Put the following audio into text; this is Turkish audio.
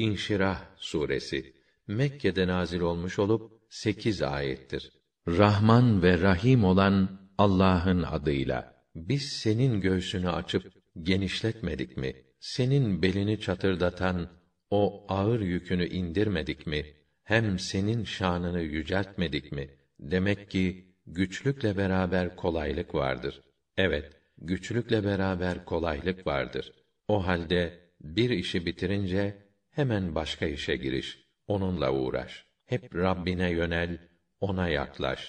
İnşirah suresi Mekke'de nazil olmuş olup 8 ayettir. Rahman ve Rahim olan Allah'ın adıyla. Biz senin göğsünü açıp genişletmedik mi? Senin belini çatırdatan o ağır yükünü indirmedik mi? Hem senin şanını yüceltmedik mi? Demek ki güçlükle beraber kolaylık vardır. Evet, güçlükle beraber kolaylık vardır. O halde bir işi bitirince hemen başka işe giriş. Onunla uğraş. Hep Rabbine yönel, ona yaklaş.